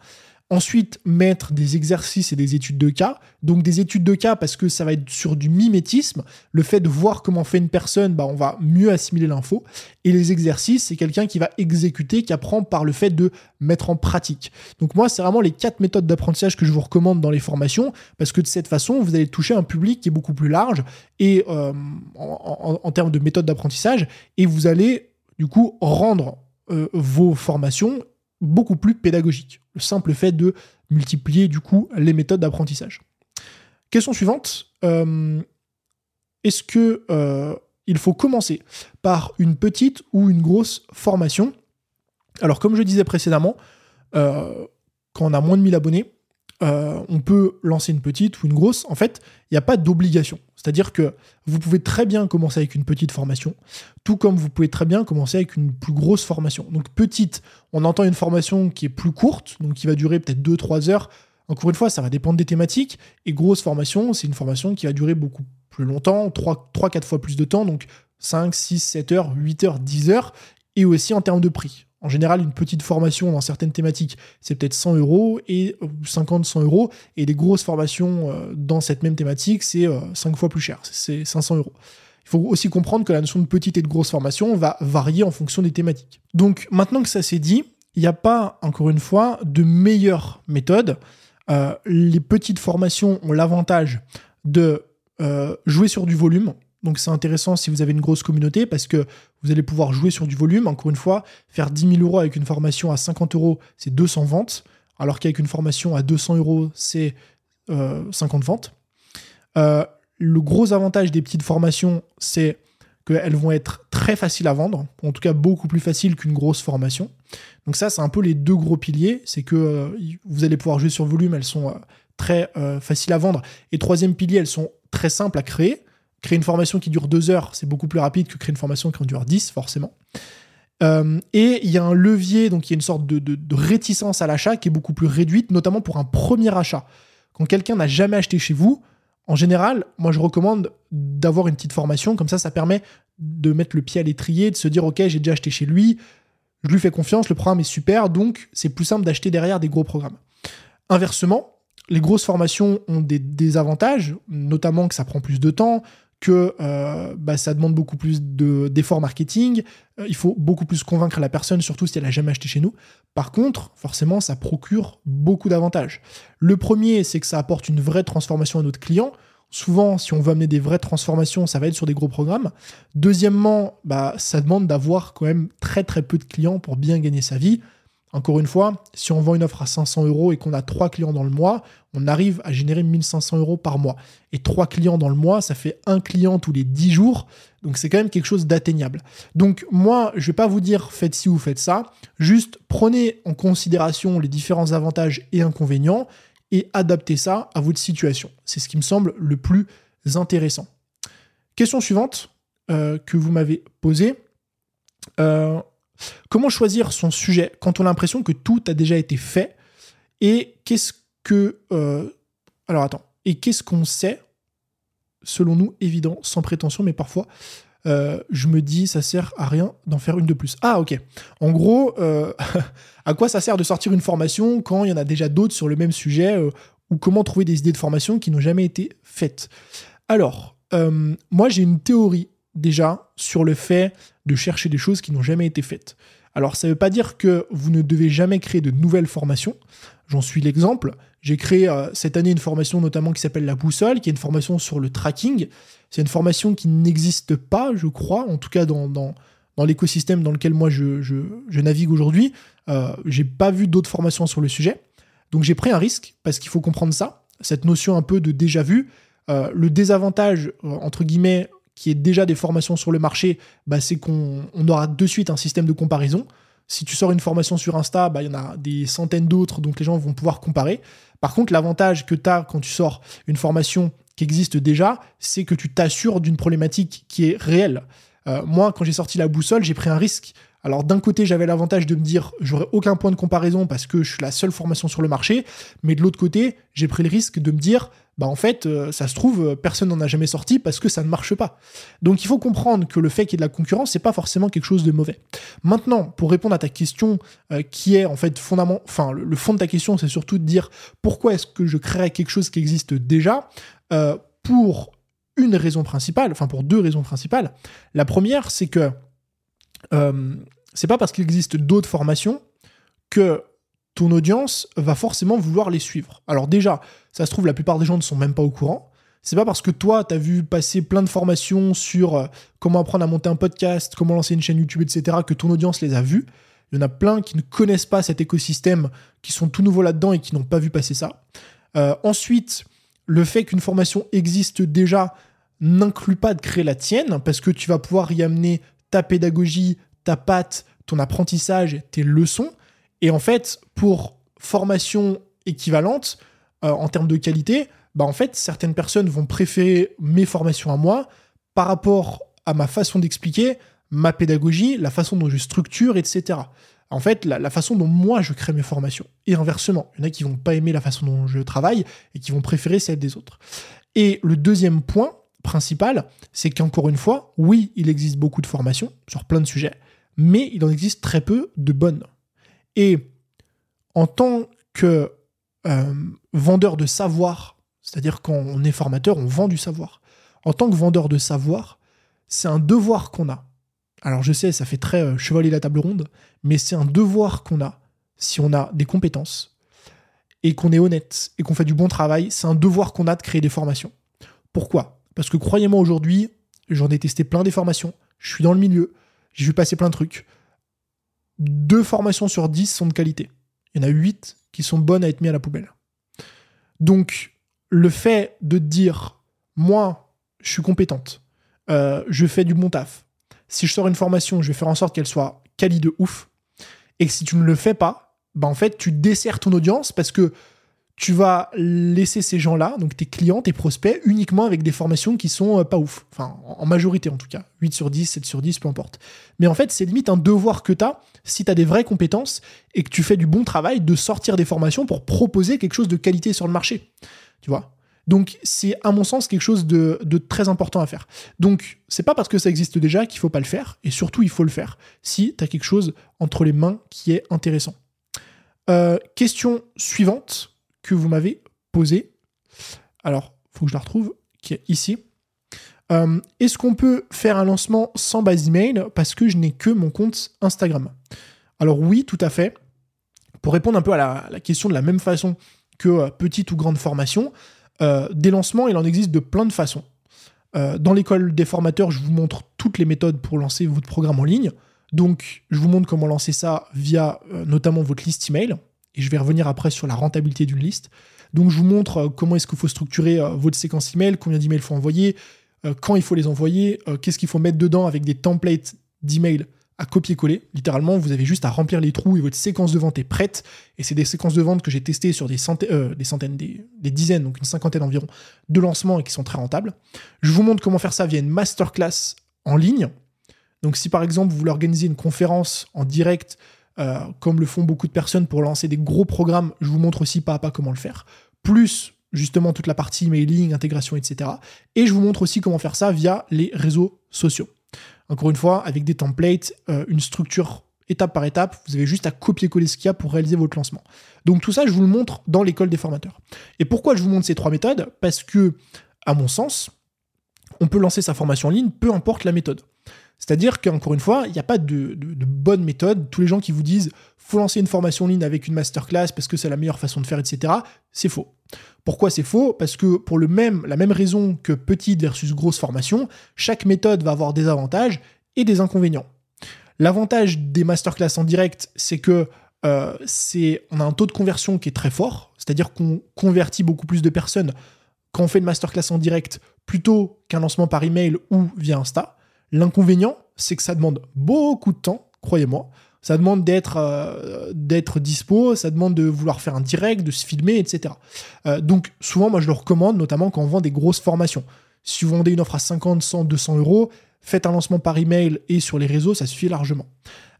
Ensuite, mettre des exercices et des études de cas. Donc des études de cas parce que ça va être sur du mimétisme. Le fait de voir comment fait une personne, bah, on va mieux assimiler l'info. Et les exercices, c'est quelqu'un qui va exécuter, qui apprend par le fait de mettre en pratique. Donc moi, c'est vraiment les quatre méthodes d'apprentissage que je vous recommande dans les formations parce que de cette façon, vous allez toucher un public qui est beaucoup plus large et euh, en, termes de méthodes d'apprentissage et vous allez du coup rendre euh, vos formations beaucoup plus pédagogique. Le simple fait de multiplier du coup les méthodes d'apprentissage. Question suivante. Euh, est-ce que euh, il faut commencer par une petite ou une grosse formation? Alors comme je disais précédemment, euh, quand on a moins de 1000 abonnés, on peut lancer une petite ou une grosse. En fait, il n'y a pas d'obligation. C'est-à-dire que vous pouvez très bien commencer avec une petite formation, tout comme vous pouvez très bien commencer avec une plus grosse formation. Donc petite, on entend une formation qui est plus courte, donc qui va durer peut-être 2-3 heures. Encore une fois, ça va dépendre des thématiques. Et grosse formation, c'est une formation qui va durer beaucoup plus longtemps, 3-4 fois plus de temps, donc 5, 6, 7 heures, 8 heures, 10 heures, et aussi en termes de prix. En général, une petite formation dans certaines thématiques, c'est peut-être 100 euros et 50-100 euros. Et des grosses formations euh, dans cette même thématique, c'est 5 euh, fois plus cher, c'est 500 euros. Il faut aussi comprendre que la notion de petite et de grosse formation va varier en fonction des thématiques. Donc maintenant que ça s'est dit, il n'y a pas, encore une fois, de meilleure méthode. Euh, les petites formations ont l'avantage de jouer sur du volume. Donc c'est intéressant si vous avez une grosse communauté parce que vous allez pouvoir jouer sur du volume. Encore une fois, faire 10 000 euros avec une formation à 50 euros, c'est 200 ventes, alors qu'avec une formation à 200 euros, c'est 50 euh, ventes. Euh, le gros avantage des petites formations, c'est qu'elles vont être très faciles à vendre, en tout cas beaucoup plus faciles qu'une grosse formation. Donc ça, c'est un peu les deux gros piliers, c'est que euh, vous allez pouvoir jouer sur volume, elles sont très faciles à vendre. Et troisième pilier, elles sont très simples à créer. Créer une formation qui dure deux heures, c'est beaucoup plus rapide que créer une formation qui en dure 10, forcément. Euh, et il y a un levier, donc il y a une sorte de, réticence à l'achat qui est beaucoup plus réduite, notamment pour un premier achat. Quand quelqu'un n'a jamais acheté chez vous, en général, moi je recommande d'avoir une petite formation, comme ça ça permet de mettre le pied à l'étrier, de se dire ok j'ai déjà acheté chez lui, je lui fais confiance, le programme est super, donc c'est plus simple d'acheter derrière des gros programmes. Inversement, les grosses formations ont des, des avantages, notamment que ça prend plus de temps, que euh, bah, ça demande beaucoup plus d'efforts marketing, euh, il faut beaucoup plus convaincre la personne, surtout si elle n'a jamais acheté chez nous. Par contre, forcément, ça procure beaucoup d'avantages. Le premier, c'est que ça apporte une vraie transformation à notre client. Souvent, si on veut amener des vraies transformations, ça va être sur des gros programmes. Deuxièmement, bah, ça demande d'avoir quand même très très peu de clients pour bien gagner sa vie. Encore une fois, si on vend une offre à 500 euros et qu'on a trois clients dans le mois, on arrive à générer 1500 euros par mois. Et trois clients dans le mois, ça fait un client tous les 10 jours. Donc c'est quand même quelque chose d'atteignable. Donc moi, je ne vais pas vous dire faites ci ou faites ça. Juste prenez en considération les différents avantages et inconvénients et adaptez ça à votre situation. C'est ce qui me semble le plus intéressant. Question suivante euh, que vous m'avez posée. Euh, Comment choisir son sujet quand on a l'impression que tout a déjà été fait Et qu'est-ce que... Euh, alors attends. Et qu'est-ce qu'on sait Selon nous, évident, sans prétention, mais parfois, euh, je me dis, ça sert à rien d'en faire une de plus. Ah, ok. En gros, euh, à quoi ça sert de sortir une formation quand il y en a déjà d'autres sur le même sujet Ou comment trouver des idées de formation qui n'ont jamais été faites? Alors, moi, j'ai une théorie déjà sur le fait de chercher des choses qui n'ont jamais été faites. Alors ça ne veut pas dire que vous ne devez jamais créer de nouvelles formations. J'en suis l'exemple. J'ai créé euh, cette année une formation notamment qui s'appelle la boussole, qui est une formation sur le tracking. C'est une formation qui n'existe pas, je crois, en tout cas dans, dans, l'écosystème dans lequel moi je, je, navigue aujourd'hui. Euh, j'ai pas vu d'autres formations sur le sujet. Donc j'ai pris un risque, parce qu'il faut comprendre ça, cette notion un peu de déjà vu. Euh, le désavantage, euh, entre guillemets, qui est déjà des formations sur le marché, bah, c'est qu'on aura de suite un système de comparaison. Si tu sors une formation sur Insta, bah, il y en a des centaines d'autres, donc les gens vont pouvoir comparer. Par contre, l'avantage que tu as quand tu sors une formation qui existe déjà, c'est que tu t'assures d'une problématique qui est réelle. Euh, moi, quand j'ai sorti la boussole, j'ai pris un risque. Alors d'un côté, j'avais l'avantage de me dire j'aurais aucun point de comparaison parce que je suis la seule formation sur le marché, mais de l'autre côté, j'ai pris le risque de me dire bah en fait, euh, ça se trouve, personne n'en a jamais sorti parce que ça ne marche pas. Donc il faut comprendre que le fait qu'il y ait de la concurrence, c'est pas forcément quelque chose de mauvais. Maintenant, pour répondre à ta question, euh, qui est en fait fondament, enfin le, fond de ta question, c'est surtout de dire pourquoi est-ce que je créerais quelque chose qui existe déjà? Pour une raison principale, enfin pour deux raisons principales. La première, c'est que c'est pas parce qu'il existe d'autres formations que ton audience va forcément vouloir les suivre. Alors déjà, ça se trouve, la plupart des gens ne sont même pas au courant. C'est pas parce que toi, tu as vu passer plein de formations sur euh, comment apprendre à monter un podcast, comment lancer une chaîne YouTube, etc., que ton audience les a vues. Il y en a plein qui ne connaissent pas cet écosystème, qui sont tout nouveaux là-dedans et qui n'ont pas vu passer ça. Euh, ensuite, le fait qu'une formation existe déjà n'inclut pas de créer la tienne, parce que tu vas pouvoir y amener ta pédagogie, ta patte, ton apprentissage, tes leçons. Et en fait, pour formation équivalente, euh, en termes de qualité, bah en fait, certaines personnes vont préférer mes formations à moi par rapport à ma façon d'expliquer, ma pédagogie, la façon dont je structure, etc. En fait, la, façon dont moi je crée mes formations. Et inversement, il y en a qui vont pas aimer la façon dont je travaille et qui vont préférer celle des autres. Et le deuxième point principal, c'est qu'encore une fois, oui, il existe beaucoup de formations sur plein de sujets, mais il en existe très peu de bonnes. Et en tant que euh, vendeur de savoir, c'est-à-dire quand on est formateur, on vend du savoir. En tant que vendeur de savoir, c'est un devoir qu'on a. Alors je sais, ça fait très euh, chevalier la table ronde, mais c'est un devoir qu'on a si on a des compétences et qu'on est honnête et qu'on fait du bon travail, c'est un devoir qu'on a de créer des formations. Pourquoi? Parce que croyez-moi aujourd'hui, j'en ai testé plein des formations, je suis dans le milieu, j'ai vu passer plein de trucs deux formations sur dix sont de qualité. Il y en a huit qui sont bonnes à être mis à la poubelle. Donc, le fait de dire, moi, je suis compétente, euh, je fais du bon taf. Si je sors une formation, je vais faire en sorte qu'elle soit quali de ouf. Et que si tu ne le fais pas, bah en fait, tu desserres ton audience parce que tu vas laisser ces gens-là, donc tes clients, tes prospects, uniquement avec des formations qui sont euh, pas ouf. Enfin, en majorité en tout cas. 8 sur 10, 7 sur 10, peu importe. Mais en fait, c'est limite un devoir que tu as, si tu as des vraies compétences et que tu fais du bon travail, de sortir des formations pour proposer quelque chose de qualité sur le marché. Tu vois? Donc c'est à mon sens quelque chose de, très important à faire. Donc c'est pas parce que ça existe déjà qu'il faut pas le faire, et surtout il faut le faire si tu as quelque chose entre les mains qui est intéressant. Euh, question suivante, que vous m'avez posé. Alors, faut que je la retrouve, qui est ici. Euh, est-ce qu'on peut faire un lancement sans base email parce que je n'ai que mon compte Instagram? Alors oui, tout à fait. Pour répondre un peu à la, question de la même façon que euh, petite ou grande formation, euh, des lancements, il en existe de plein de façons. dans l'école des formateurs, je vous montre toutes les méthodes pour lancer votre programme en ligne. Donc, je vous montre comment lancer ça via notamment votre liste email et je vais revenir après sur la rentabilité d'une liste. Donc je vous montre euh, comment est-ce qu'il faut structurer euh, votre séquence email, combien d'emails il faut envoyer, euh, quand il faut les envoyer, qu'est-ce qu'il faut mettre dedans avec des templates d'emails à copier-coller. Littéralement, vous avez juste à remplir les trous et votre séquence de vente est prête. Et c'est des séquences de vente que j'ai testées sur des centaines, des, centaines des, dizaines, donc une cinquantaine environ, de lancements et qui sont très rentables. Je vous montre comment faire ça via une masterclass en ligne. Donc si par exemple vous voulez organiser une conférence en direct euh, comme le font beaucoup de personnes pour lancer des gros programmes. Je vous montre aussi pas à pas comment le faire. Plus justement toute la partie mailing, intégration, etc. Et je vous montre aussi comment faire ça via les réseaux sociaux. Encore une fois, avec des templates, euh, une structure étape par étape, vous avez juste à copier-coller ce qu'il y a pour réaliser votre lancement. Donc tout ça, je vous le montre dans l'école des formateurs. Et pourquoi je vous montre ces trois méthodes? Parce que, à mon sens, on peut lancer sa formation en ligne, peu importe la méthode. C'est-à-dire qu'encore une fois, il n'y a pas de, bonne méthode. Tous les gens qui vous disent faut lancer une formation en ligne avec une masterclass parce que c'est la meilleure façon de faire, etc., c'est faux. Pourquoi c'est faux? Parce que pour le même, la même raison que petite versus grosse formation, chaque méthode va avoir des avantages et des inconvénients. L'avantage des masterclass en direct, c'est que euh, on a un taux de conversion qui est très fort, c'est-à-dire qu'on convertit beaucoup plus de personnes quand on fait une masterclass en direct plutôt qu'un lancement par email ou via Insta. L'inconvénient, c'est que ça demande beaucoup de temps, croyez-moi. Ça demande d'être euh, d'être dispo, ça demande de vouloir faire un direct, de se filmer, etc. Euh, donc souvent, moi, je le recommande, notamment quand on vend des grosses formations. Si vous vendez une offre à 50, 100, 200 euros, faites un lancement par email et sur les réseaux, ça suffit largement.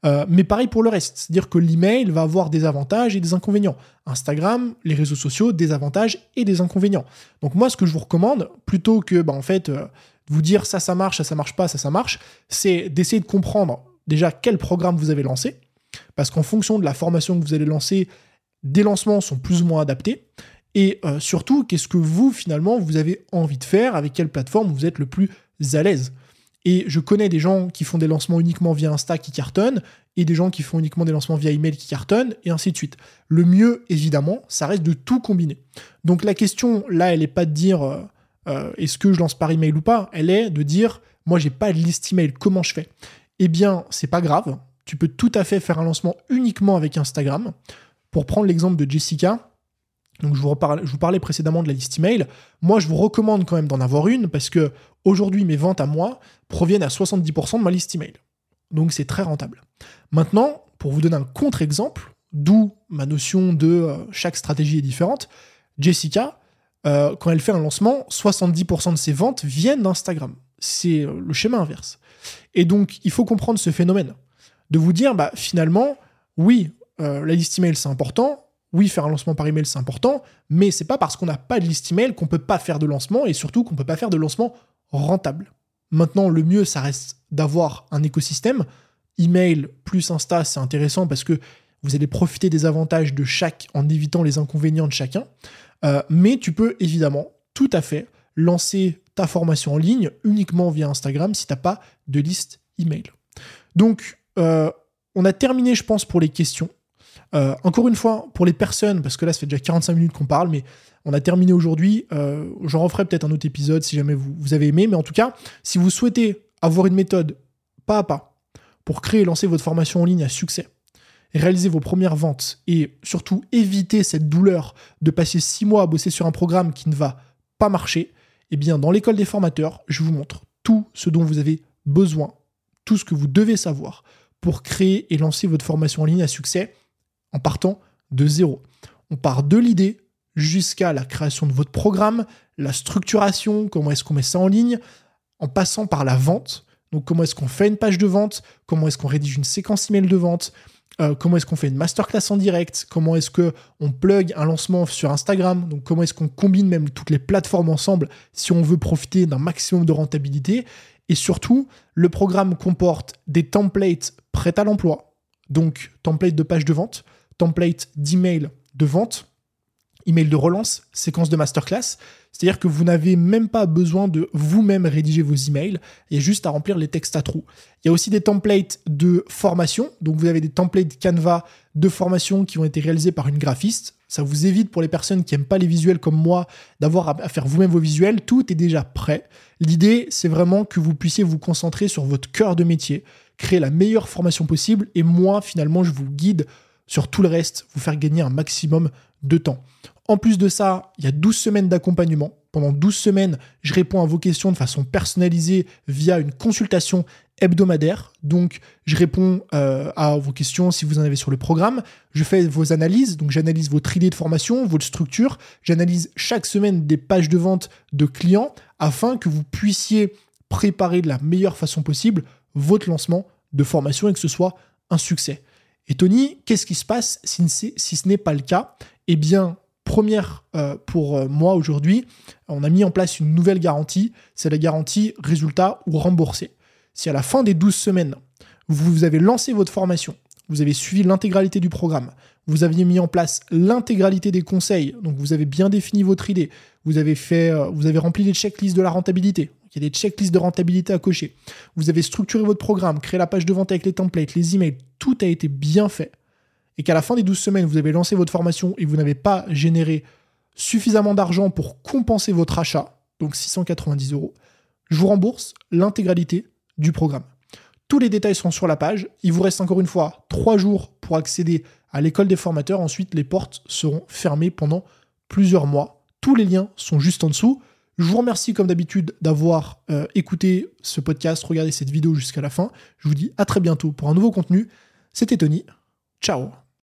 Euh, mais pareil pour le reste, c'est-à-dire que l'email va avoir des avantages et des inconvénients. Instagram, les réseaux sociaux, des avantages et des inconvénients. Donc moi, ce que je vous recommande, plutôt que bah, en fait vous dire ça, ça marche, ça, ça marche pas, ça, ça marche, c'est d'essayer de comprendre déjà quel programme vous avez lancé, parce qu'en fonction de la formation que vous allez lancer, des lancements sont plus ou moins adaptés. Et euh, surtout, qu'est-ce que vous, finalement, vous avez envie de faire, avec quelle plateforme vous êtes le plus à l'aise. Et je connais des gens qui font des lancements uniquement via Insta qui cartonnent, et des gens qui font uniquement des lancements via email qui cartonnent, et ainsi de suite. Le mieux, évidemment, ça reste de tout combiner. Donc la question, là, elle n'est pas de dire euh, euh, est-ce que je lance par email ou pas, elle est de dire moi, j'ai pas de liste email, comment je fais? Eh bien, c'est pas grave. Tu peux tout à fait faire un lancement uniquement avec Instagram. Pour prendre l'exemple de Jessica, donc je vous, parlais précédemment de la liste email. Moi, je vous recommande quand même d'en avoir une parce que aujourd'hui, mes ventes à moi proviennent à 70% de ma liste email. Donc c'est très rentable. Maintenant, pour vous donner un contre-exemple, d'où ma notion de euh, chaque stratégie est différente, Jessica, euh, quand elle fait un lancement, 70% de ses ventes viennent d'Instagram. C'est euh, le schéma inverse. Et donc, il faut comprendre ce phénomène. De vous dire, bah, finalement, oui, euh, la liste email, c'est important. Oui, faire un lancement par email, c'est important. Mais c'est pas parce qu'on n'a pas de liste email qu'on peut pas faire de lancement et surtout qu'on peut pas faire de lancement rentable. Maintenant, le mieux, ça reste d'avoir un écosystème. Email plus Insta, c'est intéressant parce que vous allez profiter des avantages de chaque en évitant les inconvénients de chacun. Euh, mais tu peux évidemment tout à fait lancer ta formation en ligne uniquement via Instagram si tu n'as pas de liste email. Donc, euh, on a terminé, je pense, pour les questions. Euh, encore une fois, pour les personnes, parce que là, ça fait déjà 45 minutes qu'on parle, mais on a terminé aujourd'hui. J'en referai peut-être un autre épisode si jamais vous, vous, avez aimé. Mais en tout cas, si vous souhaitez avoir une méthode pas à pas pour créer et lancer votre formation en ligne à succès, réaliser vos premières ventes et surtout éviter cette douleur de passer six mois à bosser sur un programme qui ne va pas marcher, eh bien, dans l'école des formateurs, je vous montre tout ce dont vous avez besoin, tout ce que vous devez savoir pour créer et lancer votre formation en ligne à succès en partant de zéro. On part de l'idée jusqu'à la création de votre programme, la structuration, comment est-ce qu'on met ça en ligne, en passant par la vente. Donc comment est-ce qu'on fait une page de vente, comment est-ce qu'on rédige une séquence email de vente, euh, comment est-ce qu'on fait une masterclass en direct, comment est-ce qu'on plug un lancement sur Instagram, donc comment est-ce qu'on combine même toutes les plateformes ensemble si on veut profiter d'un maximum de rentabilité? Et surtout, le programme comporte des templates prêts à l'emploi, donc template de page de vente, template d'email de vente, email de relance, séquence de masterclass. C'est-à-dire que vous n'avez même pas besoin de vous-même rédiger vos emails, il y a juste à remplir les textes à trous. Il y a aussi des templates de formation, donc vous avez des templates Canva de formation qui ont été réalisés par une graphiste. Ça vous évite pour les personnes qui n'aiment pas les visuels comme moi d'avoir à faire vous-même vos visuels. Tout est déjà prêt. L'idée, c'est vraiment que vous puissiez vous concentrer sur votre cœur de métier, créer la meilleure formation possible et moi, finalement, je vous guide sur tout le reste, vous faire gagner un maximum de temps. En plus de ça, il y a 12 semaines d'accompagnement. Pendant 12 semaines, je réponds à vos questions de façon personnalisée via une consultation hebdomadaire. Donc, je réponds euh, à vos questions si vous en avez sur le programme. Je fais vos analyses. Donc, j'analyse votre idée de formation, votre structure. J'analyse chaque semaine des pages de vente de clients afin que vous puissiez préparer de la meilleure façon possible votre lancement de formation et que ce soit un succès. Et Tony, qu'est-ce qui se passe si, si ce n'est pas le cas? Eh bien, première euh, pour euh, moi aujourd'hui, on a mis en place une nouvelle garantie, c'est la garantie résultat ou remboursé. Si à la fin des 12 semaines, vous avez lancé votre formation, vous avez suivi l'intégralité du programme, vous aviez mis en place l'intégralité des conseils, donc vous avez bien défini votre idée, vous avez fait, euh, vous avez rempli les checklists de la rentabilité, il y a des checklists de rentabilité à cocher, vous avez structuré votre programme, créé la page de vente avec les templates, les emails, tout a été bien fait et qu'à la fin des 12 semaines, vous avez lancé votre formation et vous n'avez pas généré suffisamment d'argent pour compenser votre achat, donc 690 euros, je vous rembourse l'intégralité du programme. Tous les détails sont sur la page. Il vous reste encore une fois 3 jours pour accéder à l'école des formateurs. Ensuite, les portes seront fermées pendant plusieurs mois. Tous les liens sont juste en dessous. Je vous remercie comme d'habitude d'avoir euh, écouté ce podcast, regardé cette vidéo jusqu'à la fin. Je vous dis à très bientôt pour un nouveau contenu. C'était Tony. Ciao